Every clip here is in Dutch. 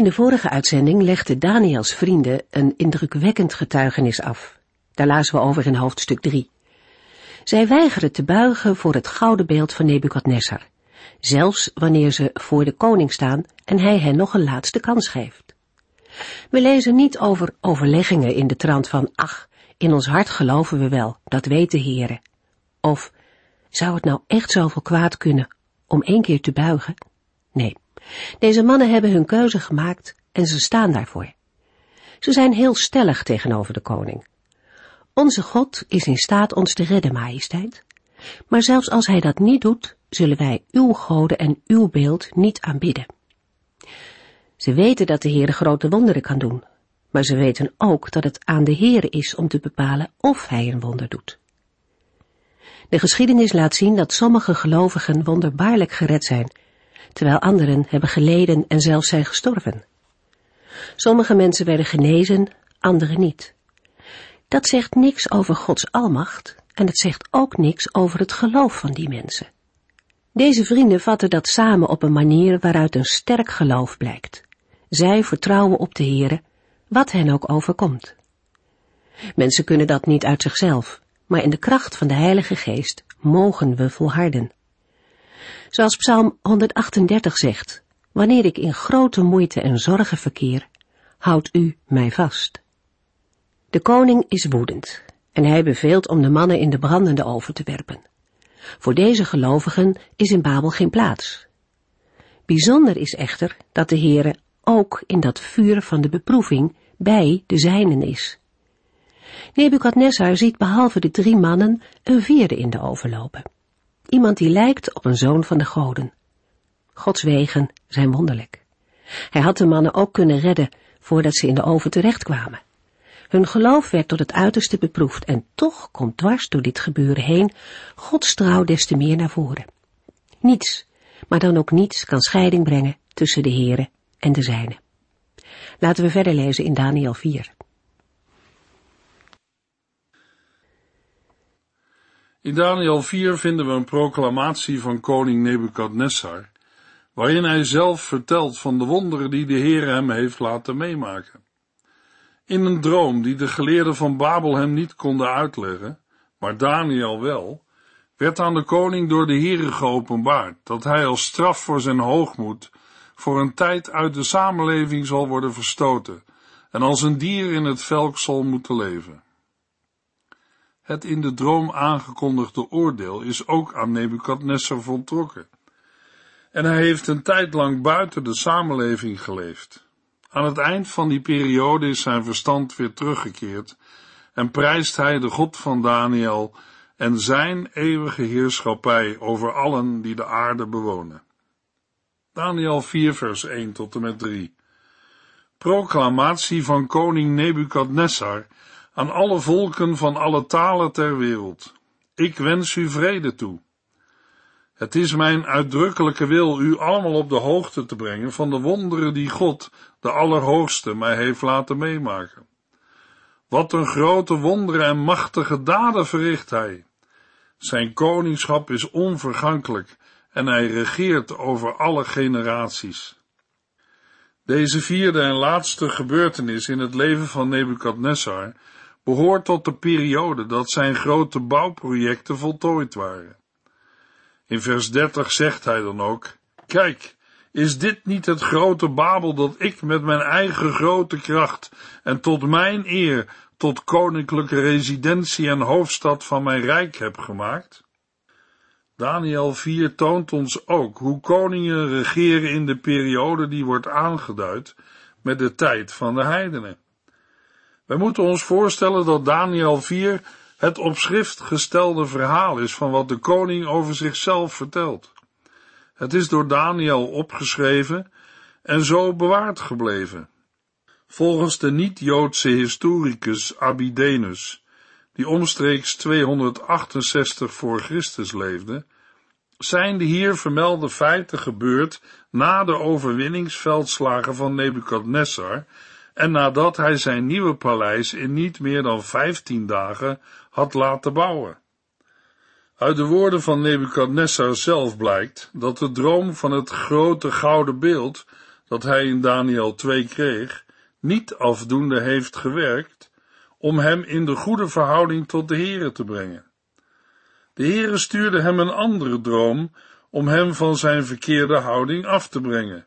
In de vorige uitzending legde Daniels vrienden een indrukwekkend getuigenis af. Daar lazen we over in hoofdstuk 3. Zij weigeren te buigen voor het gouden beeld van Nebukadnessar, zelfs wanneer ze voor de koning staan en hij hen nog een laatste kans geeft. We lezen niet over overleggingen in de trant van, ach, in ons hart geloven we wel, dat weet de Heere. Of, zou het nou echt zoveel kwaad kunnen om één keer te buigen? Nee, deze mannen hebben hun keuze gemaakt en ze staan daarvoor. Ze zijn heel stellig tegenover de koning. Onze God is in staat ons te redden, majesteit. Maar zelfs als hij dat niet doet, zullen wij uw goden en uw beeld niet aanbidden. Ze weten dat de Heere grote wonderen kan doen, maar ze weten ook dat het aan de Heere is om te bepalen of hij een wonder doet. De geschiedenis laat zien dat sommige gelovigen wonderbaarlijk gered zijn terwijl anderen hebben geleden en zelfs zijn gestorven. Sommige mensen werden genezen, anderen niet. Dat zegt niks over Gods almacht en het zegt ook niks over het geloof van die mensen. Deze vrienden vatten dat samen op een manier waaruit een sterk geloof blijkt. Zij vertrouwen op de Heere, wat hen ook overkomt. Mensen kunnen dat niet uit zichzelf, maar in de kracht van de Heilige Geest mogen we volharden. Zoals Psalm 138 zegt, wanneer ik in grote moeite en zorgen verkeer, houdt u mij vast. De koning is woedend en hij beveelt om de mannen in de brandende oven te werpen. Voor deze gelovigen is in Babel geen plaats. Bijzonder is echter dat de Heere ook in dat vuur van de beproeving bij de zijnen is. Nebukadnessar ziet behalve de drie mannen een vierde in de oven lopen. Iemand die lijkt op een zoon van de goden. Gods wegen zijn wonderlijk. Hij had de mannen ook kunnen redden voordat ze in de oven terechtkwamen. Hun geloof werd tot het uiterste beproefd en toch komt dwars door dit gebeuren heen Gods trouw des te meer naar voren. Niets, maar dan ook niets kan scheiding brengen tussen de Here en de zijne. Laten we verder lezen in Daniel 4. In Daniel 4 vinden we een proclamatie van koning Nebukadnessar, waarin hij zelf vertelt van de wonderen die de Heer hem heeft laten meemaken. In een droom die de geleerden van Babel hem niet konden uitleggen, maar Daniel wel, werd aan de koning door de Heere geopenbaard dat hij als straf voor zijn hoogmoed voor een tijd uit de samenleving zal worden verstoten en als een dier in het velk zal moeten leven. Het in de droom aangekondigde oordeel is ook aan Nebukadnessar voltrokken. En hij heeft een tijd lang buiten de samenleving geleefd. Aan het eind van die periode is zijn verstand weer teruggekeerd en prijst hij de God van Daniel en zijn eeuwige heerschappij over allen die de aarde bewonen. Daniel 4 vers 1 tot en met 3 Proclamatie van koning Nebukadnessar aan alle volken van alle talen ter wereld. Ik wens u vrede toe. Het is mijn uitdrukkelijke wil u allemaal op de hoogte te brengen van de wonderen die God, de Allerhoogste, mij heeft laten meemaken. Wat een grote wonderen en machtige daden verricht hij. Zijn koningschap is onvergankelijk en hij regeert over alle generaties. Deze vierde en laatste gebeurtenis in het leven van Nebukadnessar behoort tot de periode dat zijn grote bouwprojecten voltooid waren. In vers 30 zegt hij dan ook, kijk, is dit niet het grote Babel dat ik met mijn eigen grote kracht en tot mijn eer tot koninklijke residentie en hoofdstad van mijn rijk heb gemaakt? Daniel 4 toont ons ook hoe koningen regeren in de periode die wordt aangeduid met de tijd van de heidenen. Wij moeten ons voorstellen dat Daniel 4 het op schrift gestelde verhaal is van wat de koning over zichzelf vertelt. Het is door Daniel opgeschreven en zo bewaard gebleven. Volgens de niet-Joodse historicus Abidenus, die omstreeks 268 voor Christus leefde, zijn de hier vermelde feiten gebeurd na de overwinningsveldslagen van Nebukadnessar en nadat hij zijn nieuwe paleis in niet meer dan vijftien dagen had laten bouwen. Uit de woorden van Nebukadnessar zelf blijkt dat de droom van het grote gouden beeld dat hij in Daniel 2 kreeg, niet afdoende heeft gewerkt om hem in de goede verhouding tot de Here te brengen. De Heere stuurde hem een andere droom om hem van zijn verkeerde houding af te brengen.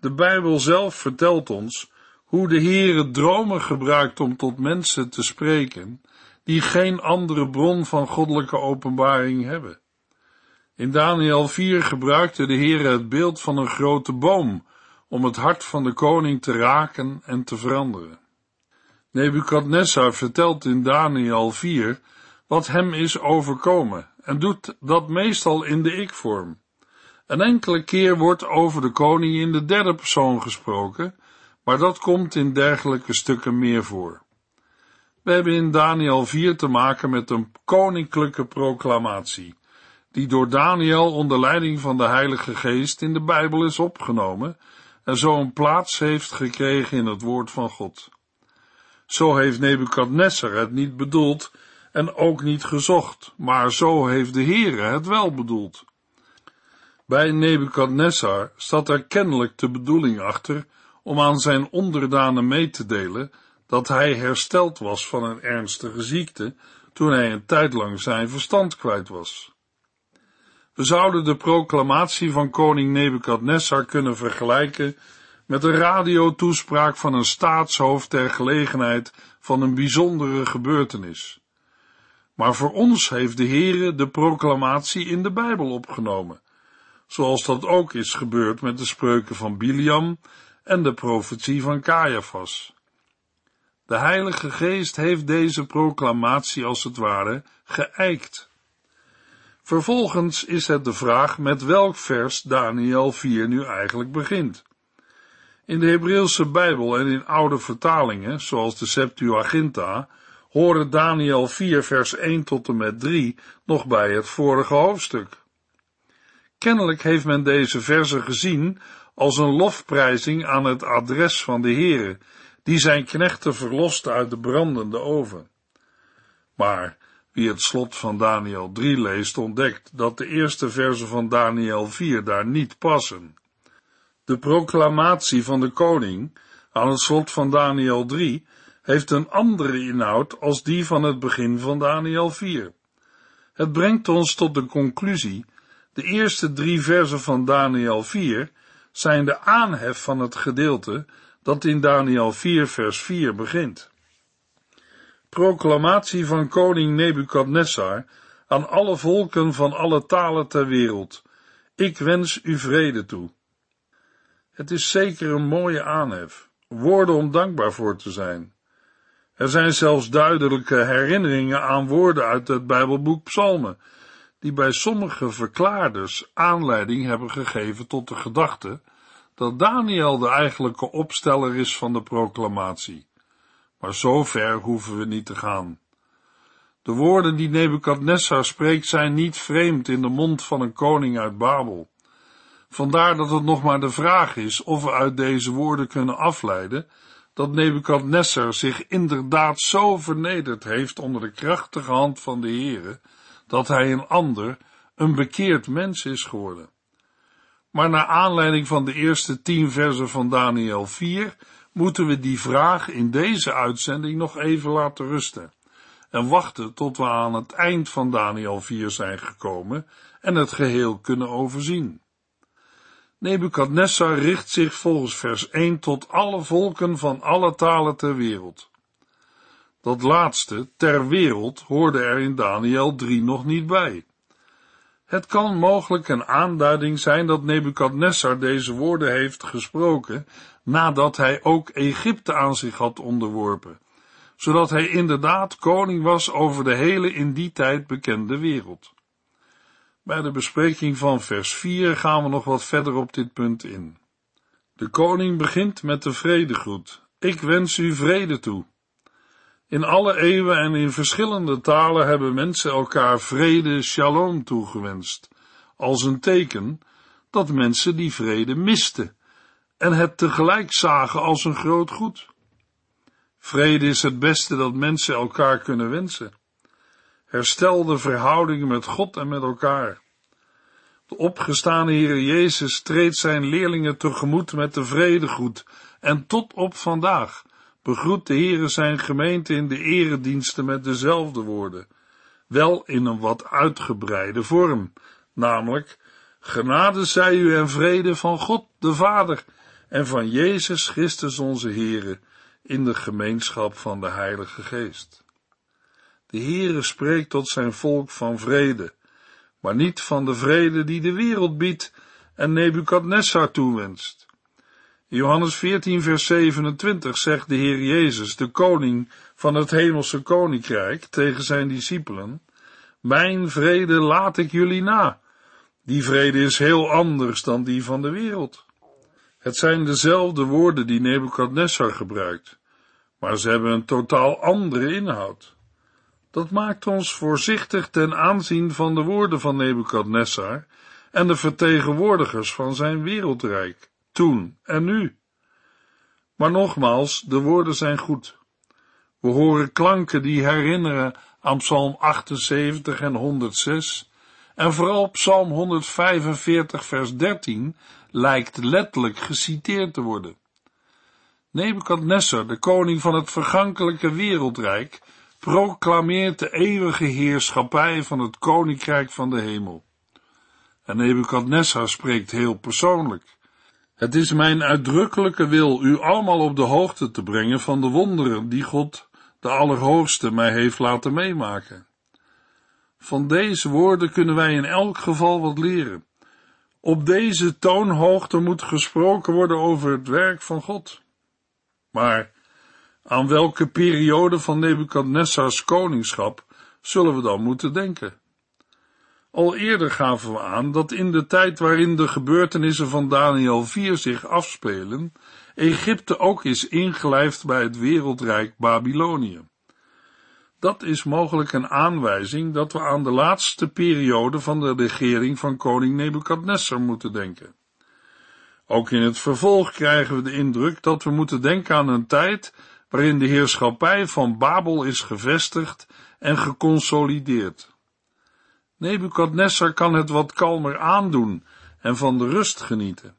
De Bijbel zelf vertelt ons hoe de Heere dromen gebruikt om tot mensen te spreken die geen andere bron van goddelijke openbaring hebben. In Daniel 4 gebruikte de Heere het beeld van een grote boom om het hart van de koning te raken en te veranderen. Nebukadnessar vertelt in Daniel 4 wat hem is overkomen en doet dat meestal in de ik-vorm. Een enkele keer wordt over de koning in de derde persoon gesproken, maar dat komt in dergelijke stukken meer voor. We hebben in Daniel 4 te maken met een koninklijke proclamatie, die door Daniel onder leiding van de Heilige Geest in de Bijbel is opgenomen en zo een plaats heeft gekregen in het woord van God. Zo heeft Nebukadnessar het niet bedoeld en ook niet gezocht, maar zo heeft de Heere het wel bedoeld. Bij Nebukadnessar staat er kennelijk de bedoeling achter om aan zijn onderdanen mee te delen dat hij hersteld was van een ernstige ziekte toen hij een tijd lang zijn verstand kwijt was. We zouden de proclamatie van koning Nebukadnessar kunnen vergelijken met een radiotoespraak van een staatshoofd ter gelegenheid van een bijzondere gebeurtenis. Maar voor ons heeft de Heere de proclamatie in de Bijbel opgenomen, zoals dat ook is gebeurd met de spreuken van Biliam en de profetie van Caiaphas. De Heilige Geest heeft deze proclamatie als het ware geëikt. Vervolgens is het de vraag met welk vers Daniel 4 nu eigenlijk begint. In de Hebreeuwse Bijbel en in oude vertalingen, zoals de Septuaginta, horen Daniel 4 vers 1 tot en met 3 nog bij het vorige hoofdstuk. Kennelijk heeft men deze versen gezien als een lofprijzing aan het adres van de Heere, die zijn knechten verloste uit de brandende oven. Maar wie het slot van Daniel 3 leest, ontdekt dat de eerste versen van Daniel 4 daar niet passen. De proclamatie van de koning aan het slot van Daniel 3 heeft een andere inhoud als die van het begin van Daniel 4. Het brengt ons tot de conclusie: de eerste drie versen van Daniel 4 zijn de aanhef van het gedeelte dat in Daniel 4 vers 4 begint. Proclamatie van koning Nebukadnessar aan alle volken van alle talen ter wereld. Ik wens u vrede toe. Het is zeker een mooie aanhef, woorden om dankbaar voor te zijn. Er zijn zelfs duidelijke herinneringen aan woorden uit het Bijbelboek Psalmen, die bij sommige verklaarders aanleiding hebben gegeven tot de gedachte dat Daniel de eigenlijke opsteller is van de proclamatie. Maar zo ver hoeven we niet te gaan. De woorden die Nebukadnessar spreekt zijn niet vreemd in de mond van een koning uit Babel. Vandaar dat het nog maar de vraag is of we uit deze woorden kunnen afleiden dat Nebukadnessar zich inderdaad zo vernederd heeft onder de krachtige hand van de Heere, dat hij een ander, een bekeerd mens is geworden. Maar naar aanleiding van de eerste tien versen van Daniel 4 moeten we die vraag in deze uitzending nog even laten rusten en wachten tot we aan het eind van Daniel 4 zijn gekomen en het geheel kunnen overzien. Nebukadnessar richt zich volgens vers 1 tot alle volken van alle talen ter wereld. Dat laatste, ter wereld, hoorde er in Daniel 3 nog niet bij. Het kan mogelijk een aanduiding zijn dat Nebukadnessar deze woorden heeft gesproken nadat hij ook Egypte aan zich had onderworpen, zodat hij inderdaad koning was over de hele in die tijd bekende wereld. Bij de bespreking van vers 4 gaan we nog wat verder op dit punt in. De koning begint met de vredegroet. Ik wens u vrede toe. In alle eeuwen en in verschillende talen hebben mensen elkaar vrede, shalom toegewenst, als een teken dat mensen die vrede misten en het tegelijk zagen als een groot goed. Vrede is het beste dat mensen elkaar kunnen wensen. Herstel de verhoudingen met God en met elkaar. De opgestane Heer Jezus treedt zijn leerlingen tegemoet met de vredegroet en tot op vandaag begroet de Heere zijn gemeente in de erediensten met dezelfde woorden, wel in een wat uitgebreide vorm, namelijk genade zij u en vrede van God de Vader en van Jezus Christus onze Heere in de gemeenschap van de Heilige Geest. De Heere spreekt tot zijn volk van vrede, maar niet van de vrede die de wereld biedt en Nebukadnessar toewenst. Johannes 14, vers 27 zegt de Heer Jezus, de koning van het hemelse koninkrijk, tegen zijn discipelen, Mijn vrede laat ik jullie na. Die vrede is heel anders dan die van de wereld. Het zijn dezelfde woorden die Nebukadnessar gebruikt, maar ze hebben een totaal andere inhoud. Dat maakt ons voorzichtig ten aanzien van de woorden van Nebukadnessar en de vertegenwoordigers van zijn wereldrijk toen en nu. Maar nogmaals, de woorden zijn goed. We horen klanken die herinneren aan Psalm 78 en 106, en vooral Psalm 145, vers 13 lijkt letterlijk geciteerd te worden. Nebukadnessar, de koning van het vergankelijke wereldrijk, proclameert de eeuwige heerschappij van het koninkrijk van de hemel. En Nebukadnessar spreekt heel persoonlijk. Het is mijn uitdrukkelijke wil u allemaal op de hoogte te brengen van de wonderen die God, de Allerhoogste, mij heeft laten meemaken. Van deze woorden kunnen wij in elk geval wat leren. Op deze toonhoogte moet gesproken worden over het werk van God. Maar aan welke periode van Nebukadnessars koningschap zullen we dan moeten denken? Al eerder gaven we aan dat in de tijd waarin de gebeurtenissen van Daniel 4 zich afspelen, Egypte ook is ingelijfd bij het wereldrijk Babylonië. Dat is mogelijk een aanwijzing dat we aan de laatste periode van de regering van koning Nebukadnessar moeten denken. Ook in het vervolg krijgen we de indruk dat we moeten denken aan een tijd waarin de heerschappij van Babel is gevestigd en geconsolideerd. Nebukadnessar kan het wat kalmer aandoen en van de rust genieten.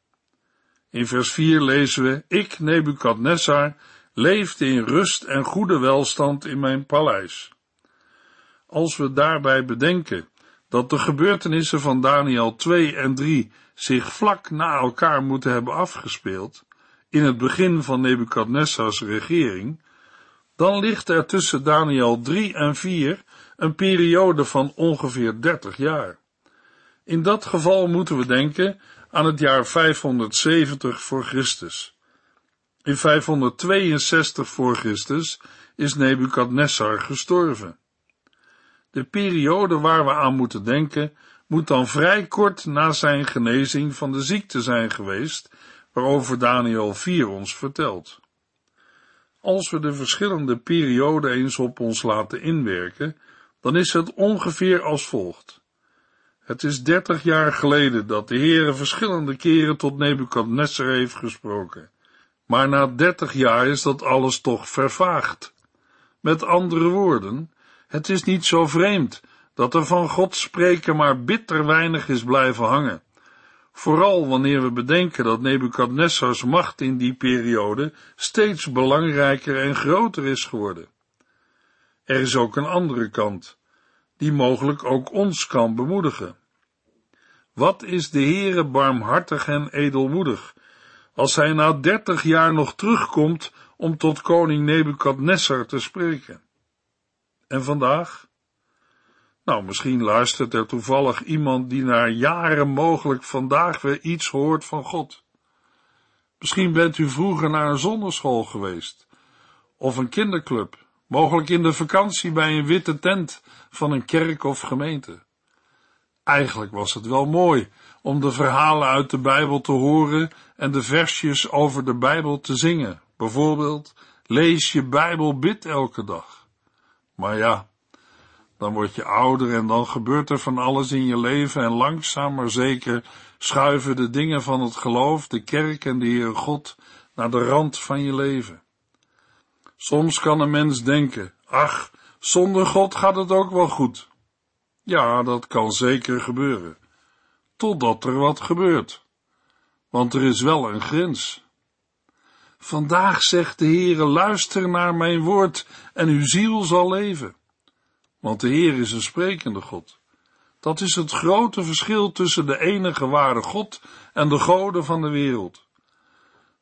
In vers 4 lezen we, ik, Nebukadnessar, leefde in rust en goede welstand in mijn paleis. Als we daarbij bedenken dat de gebeurtenissen van Daniel 2 en 3 zich vlak na elkaar moeten hebben afgespeeld, in het begin van Nebukadnessars regering, dan ligt er tussen Daniel 3 en 4 een periode van ongeveer 30 jaar. In dat geval moeten we denken aan het jaar 570 voor Christus. In 562 voor Christus is Nebukadnessar gestorven. De periode waar we aan moeten denken moet dan vrij kort na zijn genezing van de ziekte zijn geweest, waarover Daniel 4 ons vertelt. Als we de verschillende perioden eens op ons laten inwerken, dan is het ongeveer als volgt. Het is dertig jaar geleden dat de Heere verschillende keren tot Nebukadnessar heeft gesproken. Maar na dertig jaar is dat alles toch vervaagd. Met andere woorden, het is niet zo vreemd dat er van God spreken maar bitter weinig is blijven hangen. Vooral wanneer we bedenken dat Nebukadnessars macht in die periode steeds belangrijker en groter is geworden. Er is ook een andere kant, die mogelijk ook ons kan bemoedigen. Wat is de Heere barmhartig en edelmoedig, als hij na dertig jaar nog terugkomt om tot koning Nebukadnessar te spreken. En vandaag? Nou, misschien luistert er toevallig iemand die na jaren mogelijk vandaag weer iets hoort van God. Misschien bent u vroeger naar een zonderschool geweest, of een kinderclub, mogelijk in de vakantie bij een witte tent van een kerk of gemeente. Eigenlijk was het wel mooi om de verhalen uit de Bijbel te horen en de versjes over de Bijbel te zingen. Bijvoorbeeld, lees je Bijbel, bid elke dag. Maar ja, dan word je ouder en dan gebeurt er van alles in je leven en langzaam maar zeker schuiven de dingen van het geloof, de kerk en de Heere God naar de rand van je leven. Soms kan een mens denken, ach, zonder God gaat het ook wel goed. Ja, dat kan zeker gebeuren. Totdat er wat gebeurt. Want er is wel een grens. Vandaag zegt de Heere, luister naar mijn woord en uw ziel zal leven. Want de Heer is een sprekende God. Dat is het grote verschil tussen de enige ware God en de goden van de wereld.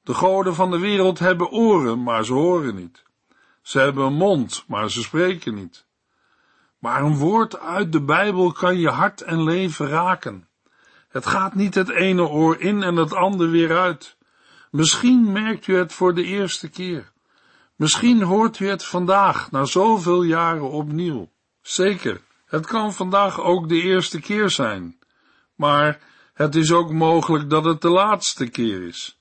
De goden van de wereld hebben oren, maar ze horen niet. Ze hebben een mond, maar ze spreken niet. Maar een woord uit de Bijbel kan je hart en leven raken. Het gaat niet het ene oor in en het andere weer uit. Misschien merkt u het voor de eerste keer. Misschien hoort u het vandaag, na zoveel jaren opnieuw. Zeker, het kan vandaag ook de eerste keer zijn. Maar het is ook mogelijk dat het de laatste keer is.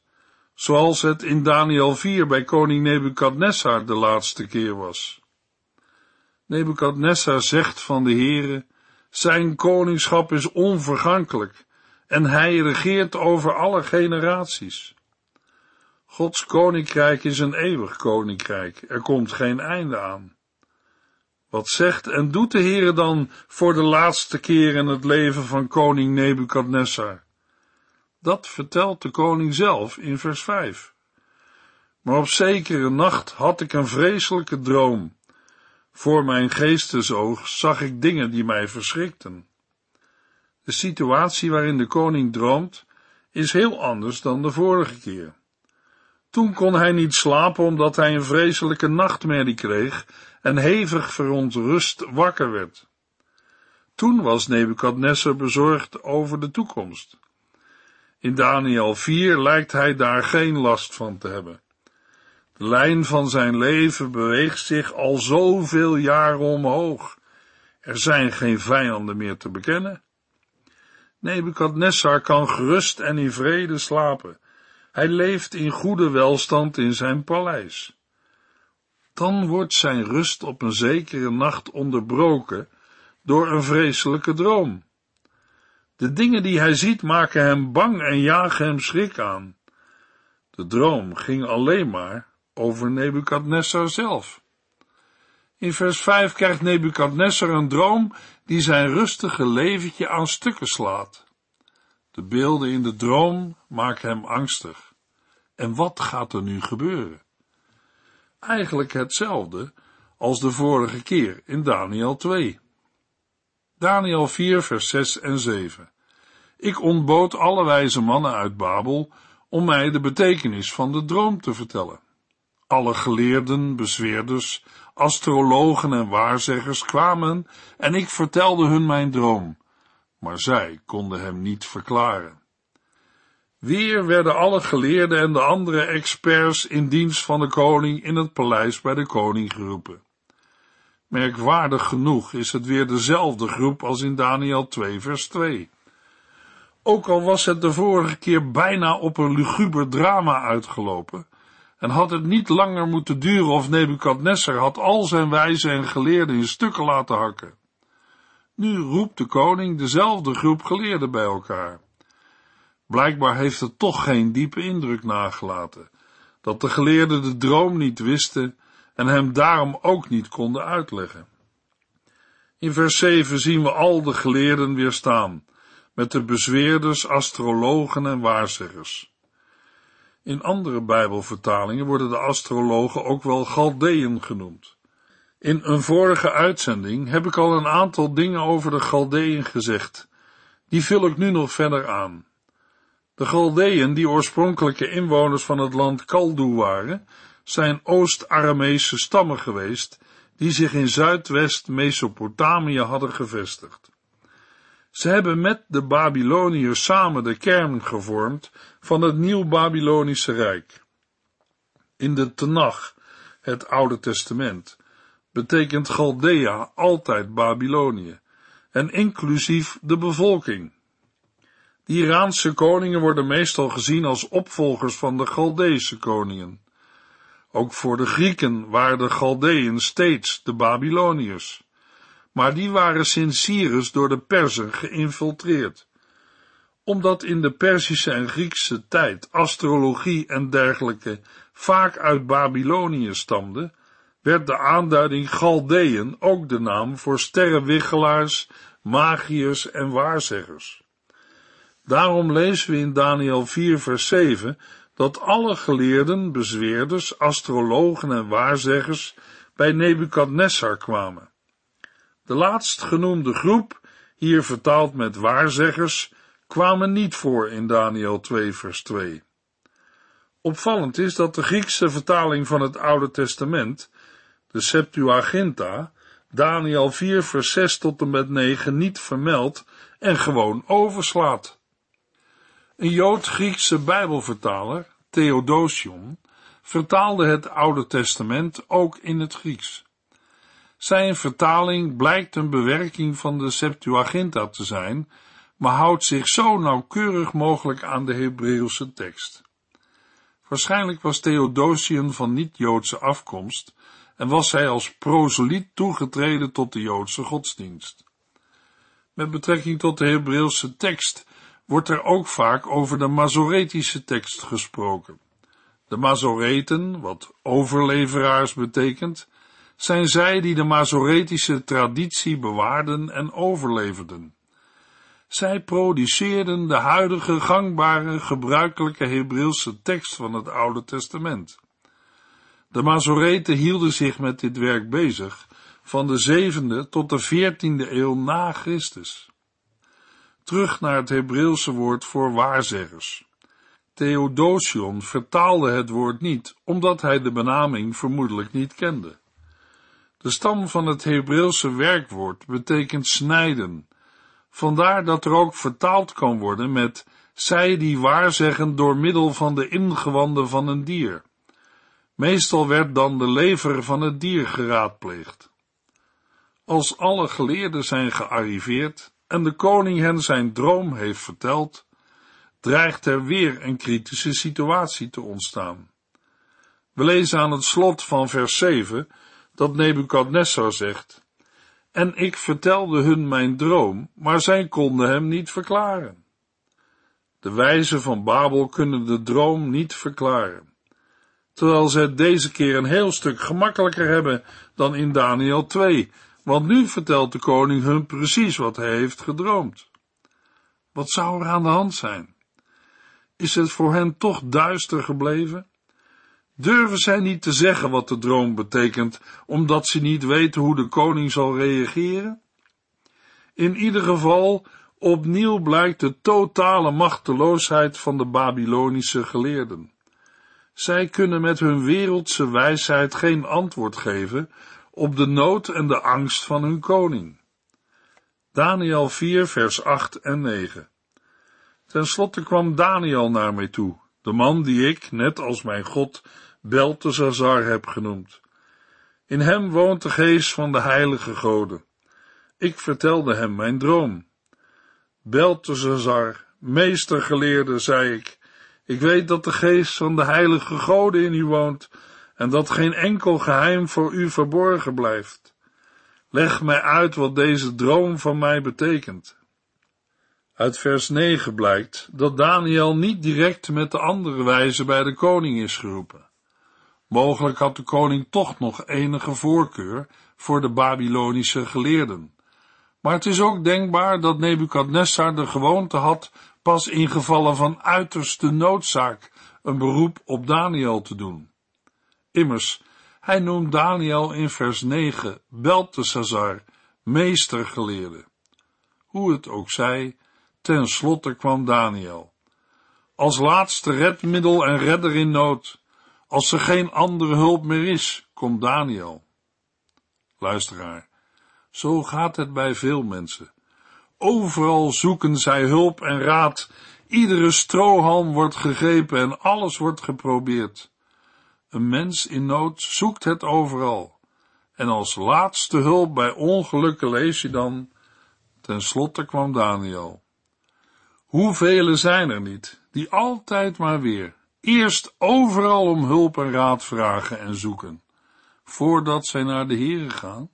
Zoals het in Daniel 4 bij koning Nebukadnessar de laatste keer was. Nebukadnessar zegt van de Heere, zijn koningschap is onvergankelijk en hij regeert over alle generaties. Gods koninkrijk is een eeuwig koninkrijk, er komt geen einde aan. Wat zegt en doet de Heere dan voor de laatste keer in het leven van koning Nebukadnessar? Dat vertelt de koning zelf in vers 5. Maar op zekere nacht had ik een vreselijke droom. Voor mijn geestesoog zag ik dingen die mij verschrikten. De situatie waarin de koning droomt is heel anders dan de vorige keer. Toen kon hij niet slapen omdat hij een vreselijke nachtmerrie kreeg en hevig verontrust wakker werd. Toen was Nebukadnessar bezorgd over de toekomst. In Daniel 4 lijkt hij daar geen last van te hebben. De lijn van zijn leven beweegt zich al zoveel jaren omhoog. Er zijn geen vijanden meer te bekennen. Nebukadnessar kan gerust en in vrede slapen. Hij leeft in goede welstand in zijn paleis. Dan wordt zijn rust op een zekere nacht onderbroken door een vreselijke droom. De dingen die hij ziet maken hem bang en jagen hem schrik aan. De droom ging alleen maar over Nebukadnessar zelf. In vers 5 krijgt Nebukadnessar een droom die zijn rustige leventje aan stukken slaat. De beelden in de droom maken hem angstig. En wat gaat er nu gebeuren? Eigenlijk hetzelfde als de vorige keer in Daniel 2. Daniel 4, vers 6 en 7. Ik ontbood alle wijze mannen uit Babel om mij de betekenis van de droom te vertellen. Alle geleerden, bezweerders, astrologen en waarzeggers kwamen en ik vertelde hun mijn droom, maar zij konden hem niet verklaren. Weer werden alle geleerden en de andere experts in dienst van de koning in het paleis bij de koning geroepen. Merkwaardig genoeg is het weer dezelfde groep als in Daniel 2 vers 2. Ook al was het de vorige keer bijna op een luguber drama uitgelopen, en had het niet langer moeten duren of Nebukadnessar had al zijn wijzen en geleerden in stukken laten hakken. Nu roept de koning dezelfde groep geleerden bij elkaar. Blijkbaar heeft het toch geen diepe indruk nagelaten, dat de geleerden de droom niet wisten en hem daarom ook niet konden uitleggen. In vers 7 zien we al de geleerden weer staan, met de bezweerders, astrologen en waarzeggers. In andere Bijbelvertalingen worden de astrologen ook wel Galdeën genoemd. In een vorige uitzending heb ik al een aantal dingen over de Galdeën gezegd. Die vul ik nu nog verder aan. De Galdeën, die oorspronkelijke inwoners van het land Kaldu waren, zijn Oost-Aramese stammen geweest, die zich in Zuidwest-Mesopotamië hadden gevestigd. Ze hebben met de Babyloniërs samen de kern gevormd van het Nieuw-Babylonische Rijk. In de Tenach, het Oude Testament, betekent Chaldea altijd Babylonië, en inclusief de bevolking. De Iraanse koningen worden meestal gezien als opvolgers van de Galdeese koningen. Ook voor de Grieken waren de Galdeën steeds de Babyloniërs. Maar die waren sinds Cyrus door de Perzen geïnfiltreerd. Omdat in de Perzische en Griekse tijd astrologie en dergelijke vaak uit Babylonië stamde, werd de aanduiding Galdeën ook de naam voor sterrenwiggelaars, magiërs en waarzeggers. Daarom lezen we in Daniel 4 vers 7 dat alle geleerden, bezweerders, astrologen en waarzeggers bij Nebukadnessar kwamen. De laatstgenoemde groep, hier vertaald met waarzeggers, kwamen niet voor in Daniel 2 vers 2. Opvallend is dat de Griekse vertaling van het Oude Testament, de Septuaginta, Daniel 4 vers 6 tot en met 9 niet vermeldt en gewoon overslaat. Een Jood-Griekse Bijbelvertaler, Theodosion, vertaalde het Oude Testament ook in het Grieks. Zijn vertaling blijkt een bewerking van de Septuaginta te zijn, maar houdt zich zo nauwkeurig mogelijk aan de Hebreeuwse tekst. Waarschijnlijk was Theodosius van niet-Joodse afkomst en was hij als proseliet toegetreden tot de Joodse godsdienst. Met betrekking tot de Hebreeuwse tekst wordt er ook vaak over de Masoretische tekst gesproken. De Mazoreten, wat overleveraars betekent, zijn zij die de Masoretische traditie bewaarden en overleverden. Zij produceerden de huidige gangbare, gebruikelijke Hebreeuwse tekst van het Oude Testament. De Mazoreten hielden zich met dit werk bezig van de zevende tot de veertiende eeuw na Christus. Terug naar het Hebreeuwse woord voor waarzeggers. Theodosion vertaalde het woord niet, omdat hij de benaming vermoedelijk niet kende. De stam van het Hebreeuwse werkwoord betekent snijden, vandaar dat er ook vertaald kan worden met zij die waarzeggen door middel van de ingewanden van een dier. Meestal werd dan de lever van het dier geraadpleegd. Als alle geleerden zijn gearriveerd en de koning hen zijn droom heeft verteld, dreigt er weer een kritische situatie te ontstaan. We lezen aan het slot van vers 7 dat Nebukadnessar zegt, en ik vertelde hun mijn droom, maar zij konden hem niet verklaren. De wijzen van Babel kunnen de droom niet verklaren, terwijl ze het deze keer een heel stuk gemakkelijker hebben dan in Daniel 2, want nu vertelt de koning hun precies wat hij heeft gedroomd. Wat zou er aan de hand zijn? Is het voor hen toch duister gebleven? Durven zij niet te zeggen wat de droom betekent, omdat ze niet weten hoe de koning zal reageren? In ieder geval, opnieuw blijkt de totale machteloosheid van de Babylonische geleerden. Zij kunnen met hun wereldse wijsheid geen antwoord geven op de nood en de angst van hun koning. Daniel 4, vers 8 en 9. Ten slotte kwam Daniel naar mij toe, de man die ik, net als mijn God, Beltesazar heb genoemd. In hem woont de geest van de heilige goden. Ik vertelde hem mijn droom. Beltesazar, meestergeleerde, zei ik, ik weet dat de geest van de heilige goden in u woont en dat geen enkel geheim voor u verborgen blijft. Leg mij uit wat deze droom van mij betekent. Uit vers 9 blijkt dat Daniel niet direct met de andere wijzen bij de koning is geroepen. Mogelijk had de koning toch nog enige voorkeur voor de Babylonische geleerden. Maar het is ook denkbaar dat Nebukadnessar de gewoonte had pas in gevallen van uiterste noodzaak een beroep op Daniel te doen. Immers, hij noemt Daniel in vers 9 Beltesazar, meestergeleerde. Hoe het ook zij, ten slotte kwam Daniel. Als laatste redmiddel en redder in nood, als er geen andere hulp meer is, komt Daniel. Luisteraar, zo gaat het bij veel mensen. Overal zoeken zij hulp en raad, iedere strohalm wordt gegrepen en alles wordt geprobeerd. Een mens in nood zoekt het overal. En als laatste hulp bij ongelukken lees je dan, Ten slotte kwam Daniel. Hoeveel zijn er niet, die altijd maar weer, eerst overal om hulp en raad vragen en zoeken, voordat zij naar de Here gaan?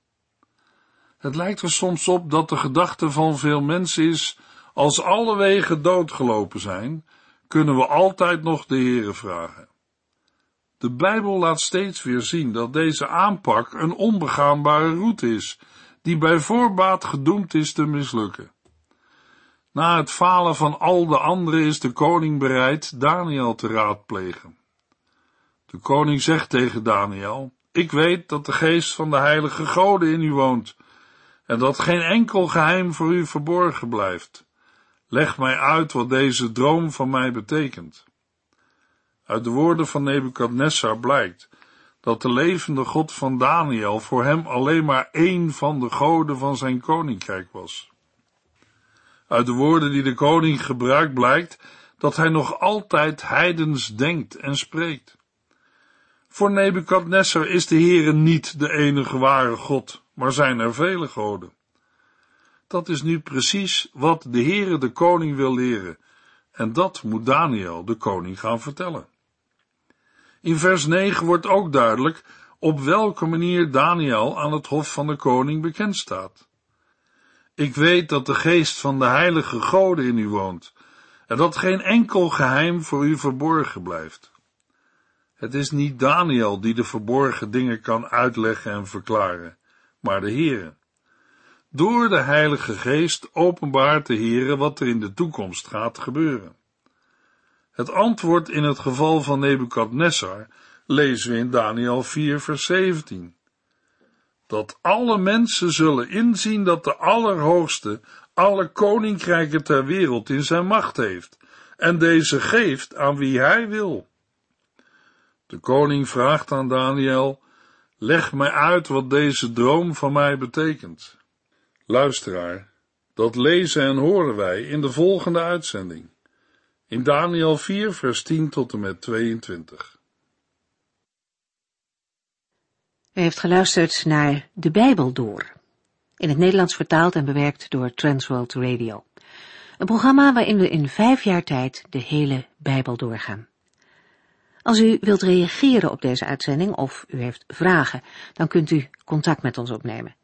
Het lijkt er soms op dat de gedachte van veel mensen is, als alle wegen doodgelopen zijn, kunnen we altijd nog de Here vragen. De Bijbel laat steeds weer zien dat deze aanpak een onbegaanbare route is, die bij voorbaat gedoemd is te mislukken. Na het falen van al de anderen is de koning bereid Daniel te raadplegen. De koning zegt tegen Daniel, ik weet dat de geest van de heilige goden in u woont, en dat geen enkel geheim voor u verborgen blijft. Leg mij uit wat deze droom van mij betekent. Uit de woorden van Nebukadnessar blijkt dat de levende God van Daniel voor hem alleen maar één van de goden van zijn koninkrijk was. Uit de woorden die de koning gebruikt blijkt dat hij nog altijd heidens denkt en spreekt. Voor Nebukadnessar is de Heere niet de enige ware God, maar zijn er vele goden. Dat is nu precies wat de Heere de koning wil leren, en dat moet Daniel de koning gaan vertellen. In vers 9 wordt ook duidelijk op welke manier Daniel aan het hof van de koning bekend staat. Ik weet dat de geest van de heilige goden in u woont, en dat geen enkel geheim voor u verborgen blijft. Het is niet Daniel die de verborgen dingen kan uitleggen en verklaren, maar de Heere. Door de Heilige Geest openbaart de Heere wat er in de toekomst gaat gebeuren. Het antwoord in het geval van Nebukadnessar lezen we in Daniel 4 vers 17. Dat alle mensen zullen inzien dat de Allerhoogste alle koninkrijken ter wereld in zijn macht heeft en deze geeft aan wie hij wil. De koning vraagt aan Daniel, leg mij uit wat deze droom van mij betekent. Luisteraar, dat lezen en horen wij in de volgende uitzending. In Daniel 4, vers 10 tot en met 22. U heeft geluisterd naar De Bijbel Door. In het Nederlands vertaald en bewerkt door Transworld Radio. Een programma waarin we in vijf jaar tijd de hele Bijbel doorgaan. Als u wilt reageren op deze uitzending of u heeft vragen, dan kunt u contact met ons opnemen.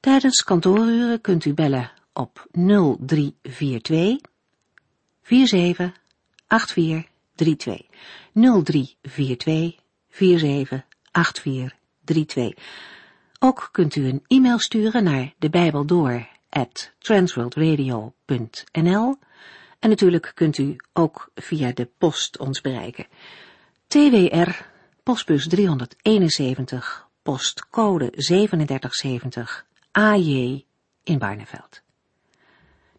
Tijdens kantooruren kunt u bellen op 0342 47 8432 0342 47 8432. Ook kunt u een e-mail sturen naar de en natuurlijk kunt u ook via de post ons bereiken. TWR, postbus 371, postcode 3770, AJ in Barneveld.